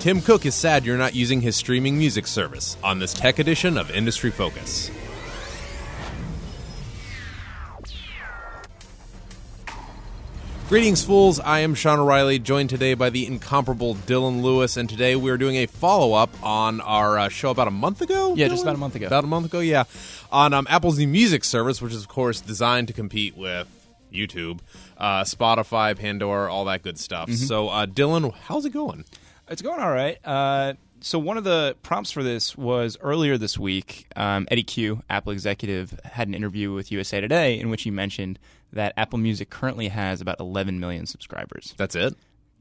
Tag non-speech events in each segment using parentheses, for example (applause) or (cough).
Tim Cook is sad you're not using his streaming music service on this tech edition of Industry Focus. Greetings, fools. I am Sean O'Reilly, joined today by the incomparable Dylan Lewis, and today we are doing a follow up on our uh, show about a month ago. Yeah, just about a month ago. About a month ago, yeah, on um, Apple's new music service, which is of course designed to compete with YouTube, uh, Spotify, Pandora, all that good stuff. Mm-hmm. So, uh, Dylan, how's it going? It's going all right. Uh, so one of the prompts for this was earlier this week. Um, Eddy Cue, Apple executive, had an interview with USA Today in which he mentioned that Apple Music currently has about 11 million subscribers. That's it.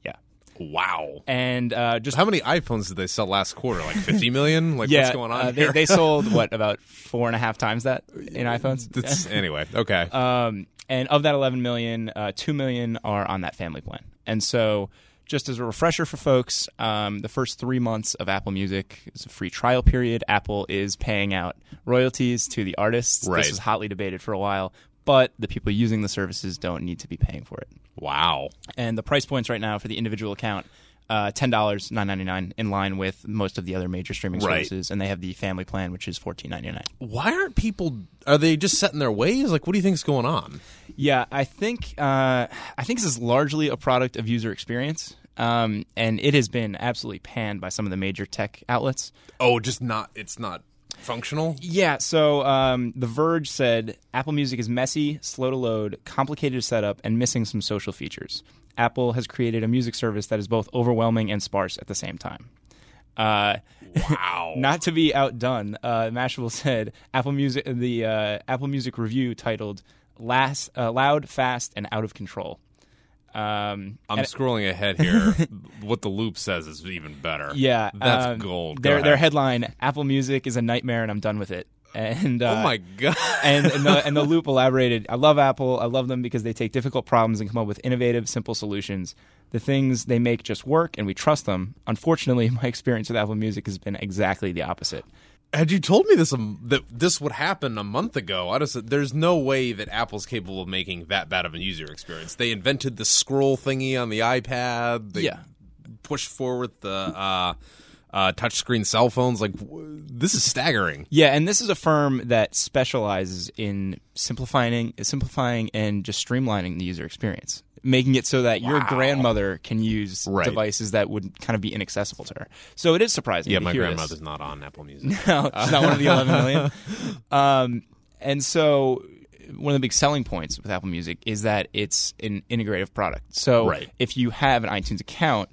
Yeah, Wow. and uh, just How many iPhones did they sell last quarter? Like 50 million? (laughs) Like yeah, what's going on uh, they, here? they (laughs) sold what about four and a half times that in iPhones. That's- (laughs) anyway, okay. Um, and of that 11 million, uh, 2 million are on that family plan. And so, just as a refresher for folks, um, the first three months of Apple Music is a free trial period. Apple is paying out royalties to the artists. Right. This is hotly debated for a while, but the people using the services don't need to be paying for it. wow. And the price points right now for the individual account. Uh, ten dollars, nine ninety nine, in line with most of the other major streaming Right. services, and they have the family plan, which is fourteen ninety nine. Why aren't people? Are they just set in their ways? Like, what do you think's going on? Yeah, I think uh, I think this is largely a product of user experience, um, and it has been absolutely panned by some of the major tech outlets. Oh, just not. It's not functional. Yeah, so um, The Verge said Apple Music is messy, slow to load, complicated to set up, and missing some social features. Apple has created a music service that is both overwhelming and sparse at the same time. Uh, Wow. (laughs) Not to be outdone, uh, Mashable said Apple Music, the uh, Apple Music review titled "Last, uh, Loud, Fast, and Out of Control." Um, I'm scrolling ahead here. (laughs) what the loop says is even better. yeah, that's um, gold. Go Their their headline: Apple Music is a nightmare, and I'm done with it. And uh, Oh my god. and and the, and the (laughs) loop elaborated. I love Apple. I love them because they take difficult problems and come up with innovative, simple solutions. The things they make just work, and we trust them. Unfortunately, (laughs) my experience with Apple Music has been exactly the opposite. Had you told me this um, that this would happen a month ago, I just said there's no way that Apple's capable of making that bad of a user experience. They invented the scroll thingy on the iPad. They Yeah. pushed forward the uh, uh, touchscreen cell phones. Like w- this is staggering. Yeah, and this is a firm that specializes in simplifying, simplifying, and just streamlining the user experience, making it so that your grandmother can use Right. devices that would kind of be inaccessible to her. So it is surprising. Yeah, my hear this. grandmother's not on Apple Music. (laughs) No, she's not one of the 11 million. (laughs) Um, and so, one of the big selling points with Apple Music is that it's an integrative product. So, Right. if you have an iTunes account,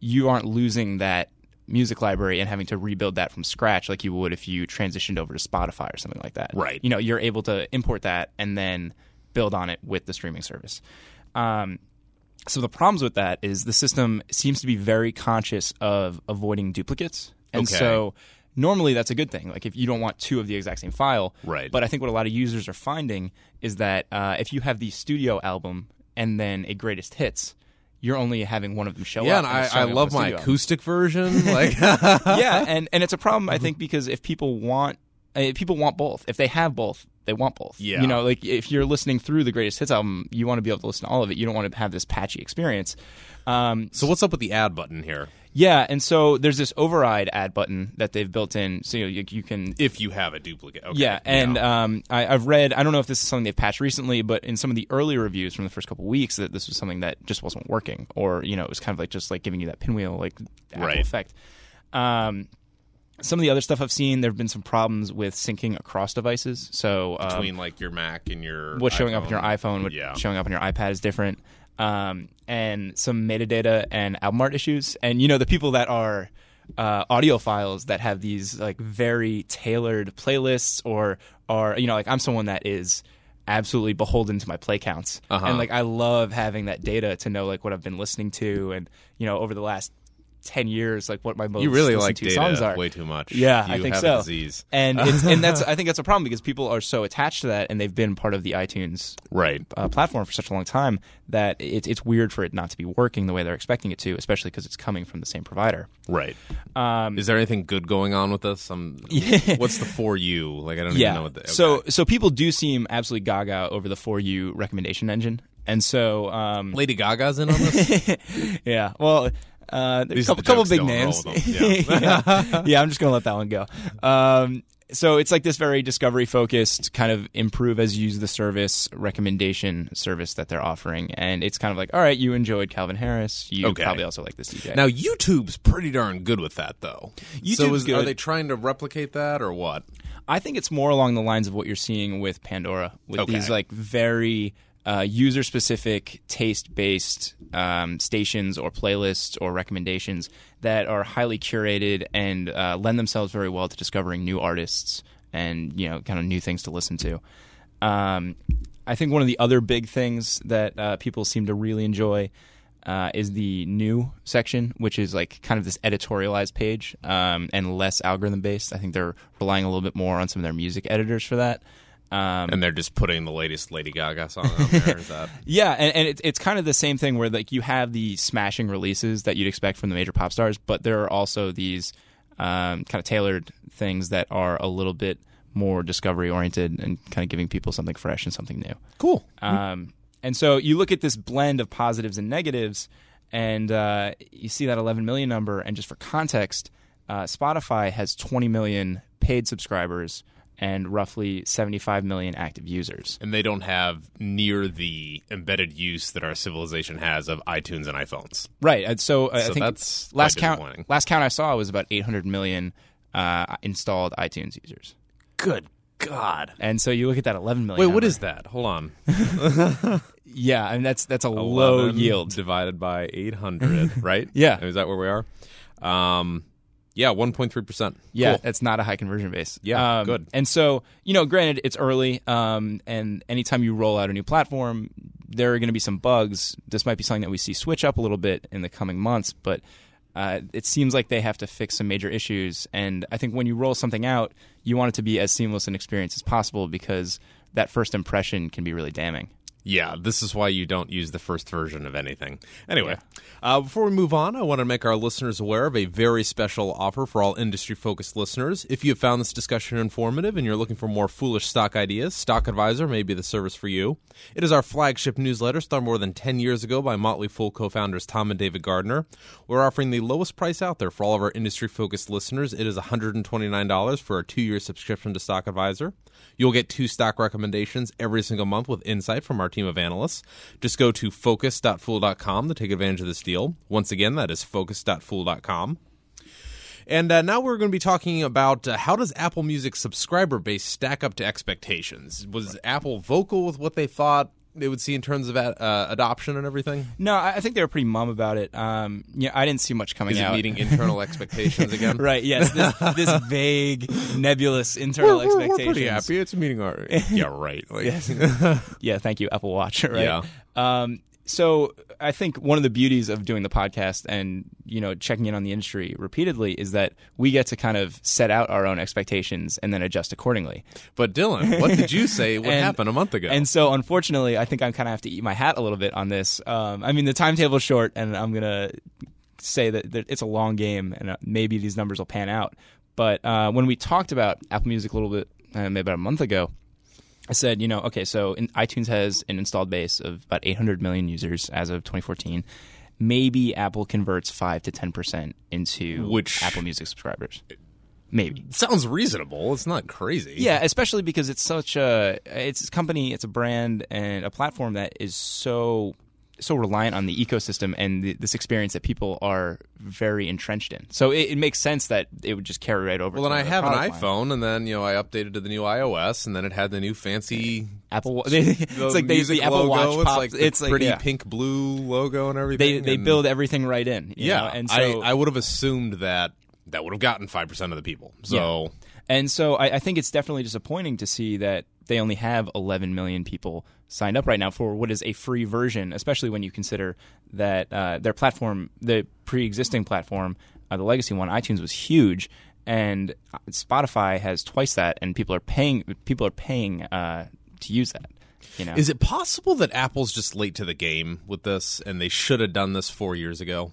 you aren't losing that music library and having to rebuild that from scratch like you would if you transitioned over to Spotify or something like that. Right. You know, you're able to import that and then build on it with the streaming service. Um, so the problems with that is the system seems to be very conscious of avoiding duplicates, and Okay. so normally that's a good thing. Like if you don't want two of the exact same file, Right. But I think what a lot of users are finding is that uh, if you have the studio album and then a greatest hits, you're only having one of them show Yeah, up. and it's I, I showing up on love my acoustic version. (laughs) Like, yeah, and and it's a problem I think because if people want uh, people want both. If they have both, they want both. Yeah. You know, like if you're listening through the greatest hits album, you want to be able to listen to all of it. You don't want to have this patchy experience. Um, so what's up with the ad button here? yeah, and so there's this override ad button that they've built in, so you, you, you can. If you have a duplicate, okay. Yeah, and um, I, I've read. I don't know if this is something they've patched recently, but in some of the early reviews from the first couple weeks, that this was something that just wasn't working, or you know, it was kind of like just like giving you that pinwheel like Right. effect. Um, some of the other stuff I've seen, there have been some problems with syncing across devices. So um, between like your Mac and your what's showing up on your iPhone, what's Yeah. showing up on your iPad is different, um, and some metadata and album art issues. And you know, the people that are uh, audiophiles that have these like very tailored playlists, or are you know, like I'm someone that is absolutely beholden to my play counts, Uh-huh. and like I love having that data to know like what I've been listening to, and you know, over the last. 10 years like what my most You really like to songs are way too much. yeah, you I think have so. Disease. and (laughs) it's, and that's I think that's a problem because people are so attached to that and they've been part of the iTunes Right. uh, platform for such a long time that it's it's weird for it not to be working the way they're expecting it to, especially because it's coming from the same provider. Right. Um, Is there anything good going on with this? Um, (laughs) What's the for you? Like I don't even know what the. So so people do seem absolutely gaga over the for you recommendation engine, and so um, Lady Gaga's in on this. (laughs) yeah. Well, Uh, a couple, couple big names. them. (laughs) yeah. yeah, I'm just gonna let that one go. Um, so it's like this very discovery focused kind of improve as you use the service recommendation service that they're offering, and it's kind of like, all right, you enjoyed Calvin Harris, you Okay. probably also like this DJ. Now YouTube's pretty darn good with that, though. so YouTube's is, are they trying to replicate that or what? I think it's more along the lines of what you're seeing with Pandora, with Okay. these like very uh, user specific, taste based um, stations or playlists or recommendations that are highly curated and uh, lend themselves very well to discovering new artists and you know kind of new things to listen to. Um, I think one of the other big things that uh, people seem to really enjoy uh, is the new section, which is like kind of this editorialized page um, and less algorithm based. I think they're relying a little bit more on some of their music editors for that. Um, And they're just putting the latest Lady Gaga song out there. Is that? (laughs) yeah, and, and it, it's kind of the same thing where like you have the smashing releases that you'd expect from the major pop stars, but there are also these um, kind of tailored things that are a little bit more discovery oriented and kind of giving people something fresh and something new. Cool. Um, and so you look at this blend of positives and negatives, and uh, you see that 11 million number. And just for context, uh, Spotify has 20 million paid subscribers and roughly 75 million active users. And they don't have near the embedded use that our civilization has of iTunes and iPhones. Right. And so, uh, I think that's last count last count I saw was about 800 million uh, installed iTunes users. Good God. And so you look at that 11 million. Wait, what number. is that? Hold on. (laughs) Yeah, I mean that's that's a low yield. divided by 800, (laughs) right? Yeah. Is that where we are? Um, yeah, 1.3%. Yeah, Cool. that's not a high conversion base. Yeah, Um, good. And so, you know, granted, it's early, um, and anytime you roll out a new platform, there are going to be some bugs. This might be something that we see switch up a little bit in the coming months, but uh, it seems like they have to fix some major issues. And I think when you roll something out, you want it to be as seamless an experience as possible because that first impression can be really damning. Yeah, this is why you don't use the first version of anything. Anyway, uh, before we move on, I want to make our listeners aware of a very special offer for all industry focused listeners. If you have found this discussion informative and you're looking for more foolish stock ideas, Stock Advisor may be the service for you. It is our flagship newsletter started more than 10 years ago by Motley Fool co founders Tom and David Gardner. We're offering the lowest price out there for all of our industry focused listeners. It is $129 for a two year subscription to Stock Advisor. You'll get two stock recommendations every single month with insight from our team of analysts. Just go to focus.fool.com to take advantage of this deal. Once again, that is focus.fool.com. And uh, now we're going to be talking about uh, how does Apple Music subscriber base stack up to expectations? Was Apple vocal with what they thought they would see in terms of uh, adoption and everything? No, I I think they were pretty mum about it. Um, yeah, I didn't see much coming Is it out. meeting internal (laughs) expectations again? Right. Yes. This, (laughs) this vague, nebulous internal We're, we're, we're expectations. pretty happy. It's meeting our (laughs) yeah right. Like, Yeah. Thank you, Apple Watch. Right. Yeah. Um, so I think one of the beauties of doing the podcast and you know checking in on the industry repeatedly is that we get to kind of set out our own expectations and then adjust accordingly. But Dylan, what did you say What (laughs) And- happen a month ago? And so, unfortunately, I think I kind of have to eat my hat a little bit on this. Um, I mean, the timetable's short, and I'm gonna say that, that it's a long game, and uh, maybe these numbers will pan out. But uh, when we talked about Apple Music a little bit, uh, maybe about a month ago, I said, you know, okay, so in, iTunes has an installed base of about 800 million users as of 2014. Maybe Apple converts five to 10 percent into Which- Apple Music subscribers. Maybe. Sounds reasonable. It's not crazy. Yeah, especially because it's such a it's a company, it's a brand and a platform that is so so reliant on the ecosystem and the, this experience that people are very entrenched in. So it, it makes sense that it would just carry right over. Well, then I have an product line. iPhone, and then you know I updated to the new iOS, and then it had the new fancy. Apple. (laughs) (laughs) The it's like they, the Apple logo. Watch It's pops. like the it's like pretty yeah. pink blue logo and everything. they and- build everything right in. you Yeah, know? and so I, I would have assumed that that would have gotten five percent of the people. So And so I, I think it's definitely disappointing to see that they only have 11 million people signed up right now for what is a free version, especially when you consider that uh, their platform, the pre-existing platform, uh, the legacy one, iTunes was huge, and uh, Spotify has twice that, and people are paying. People are paying uh, to use that. You know, is it possible that Apple's just late to the game with this, and they should have done this four years ago?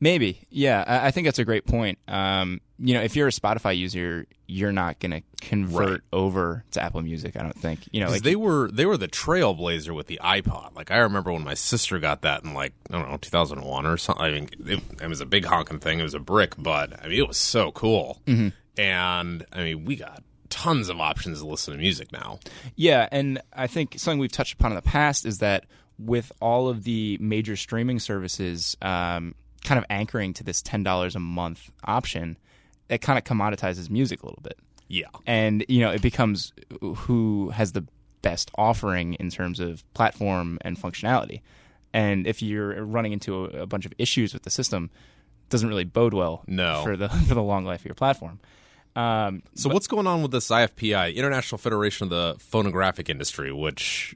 Maybe, yeah. I, I think that's a great point. Um, you know, if you're a Spotify user, you're not going to convert Right. over to Apple Music. I don't think. You know. like they were they were the trailblazer with the iPod. Like I remember when my sister got that in like I don't know 2001 or something. I mean, it, it was a big honking thing. It was a brick, but I mean it was so cool. Mm-hmm. And I mean we got tons of options to listen to music now. Yeah, and I think something we've touched upon in the past is that with all of the major streaming services um, kind of anchoring to this ten dollars a month option, it kind of commoditizes music a little bit, Yeah, and you know it becomes who has the best offering in terms of platform and functionality. And if you're running into a, a bunch of issues with the system, it doesn't really bode well No. for the (laughs) for the long life of your platform. Um, So what's going on with this IFPI, International Federation of the Phonographic Industry, which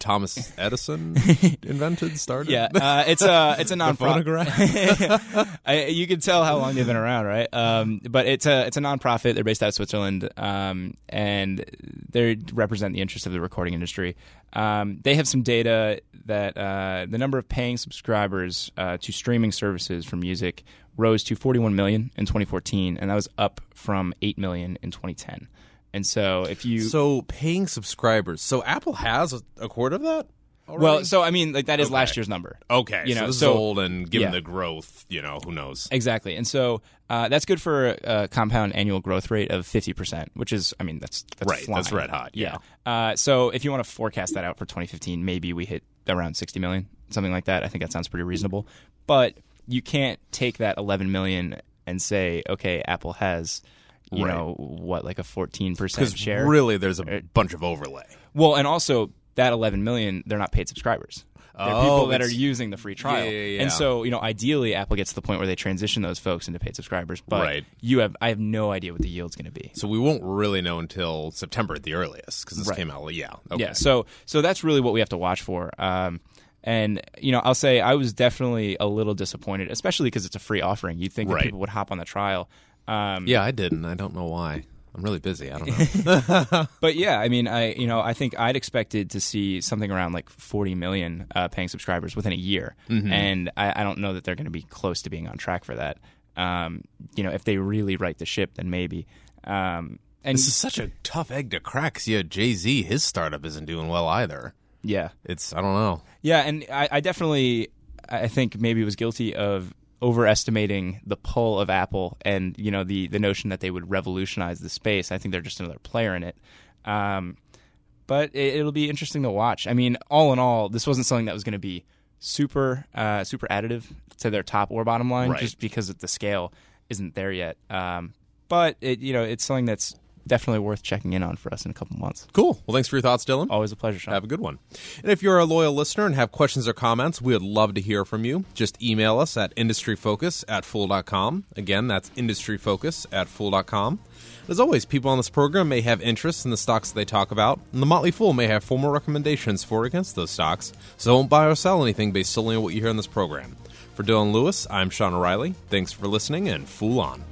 Thomas Edison (laughs) invented, started? Yeah, uh, it's a it's a (laughs) nonprofit. (laughs) I, you can tell how long they've been around, right? Um, but it's a it's a nonprofit. They're based out of Switzerland, um, and they represent the interests of the recording industry. Um, they have some data that uh, the number of paying subscribers uh, to streaming services for music rose to 41 million in 2014, and that was up from 8 million in 2010. And so, if you So paying subscribers. So Apple has a, a quarter of that. Already? well, so I mean, like that is Okay. last year's number. okay, you so know, this so- is old, and given yeah. the growth, you know, who knows? Exactly, and so uh, that's good for a, a compound annual growth rate of fifty percent, which is, I mean, that's, that's Right, that's flying. red hot, yeah. Uh, so if you want to forecast that out for 2015, maybe we hit around 60 million, something like that. I think that sounds pretty reasonable. But you can't take that 11 million and say, okay, Apple has, you Right. know, what like a 14% share. really, there's a bunch of overlay. well, and also that 11 million, they're not paid subscribers. They're Oh, people that are using the free trial. Yeah, yeah, yeah. And so, you know, ideally Apple gets to the point where they transition those folks into paid subscribers. But Right. you have I have no idea what the yield's going to be. So we won't really know until September at the earliest because this Right. came out. Yeah, okay. Yeah. So so that's really what we have to watch for. Um, and you know, I'll say I was definitely a little disappointed, especially because it's a free offering. You'd think that people would hop on the trial. Um, yeah, I didn't. I don't know why. I'm really busy. I don't know. (laughs) (laughs) But yeah, I mean, I you know, I think I'd expected to see something around like 40 million uh, paying subscribers within a year, Mm-hmm. and I, I don't know that they're going to be close to being on track for that. Um, you know, if they really right the ship, then maybe. Um, and this is such a tough egg to crack. 'cause, Yeah, Jay Z, his startup isn't doing well either. yeah, It's I don't know. Yeah, and I, I definitely, I think maybe was guilty of overestimating the pull of Apple and you know the the notion that they would revolutionize the space. I think they're just another player in it. Um, but it, it'll be interesting to watch. I mean, all in all, this wasn't something that was going to be super uh, super additive to their top or bottom line, Right. just because the scale isn't there yet. Um, but it you know it's something that's definitely worth checking in on for us in a couple months. Cool. Well, thanks for your thoughts, Dylan. Always a pleasure, Sean. Have a good one. And if you're a loyal listener and have questions or comments, we would love to hear from you. Just email us at industryfocus at fool.com. Again, that's industryfocus at fool.com. As always, people on this program may have interests in the stocks that they talk about, and the Motley Fool may have formal recommendations for or against those stocks, so don't buy or sell anything based solely on what you hear in this program. For Dylan Lewis, I'm Sean O'Reilly. Thanks for listening, and Fool on.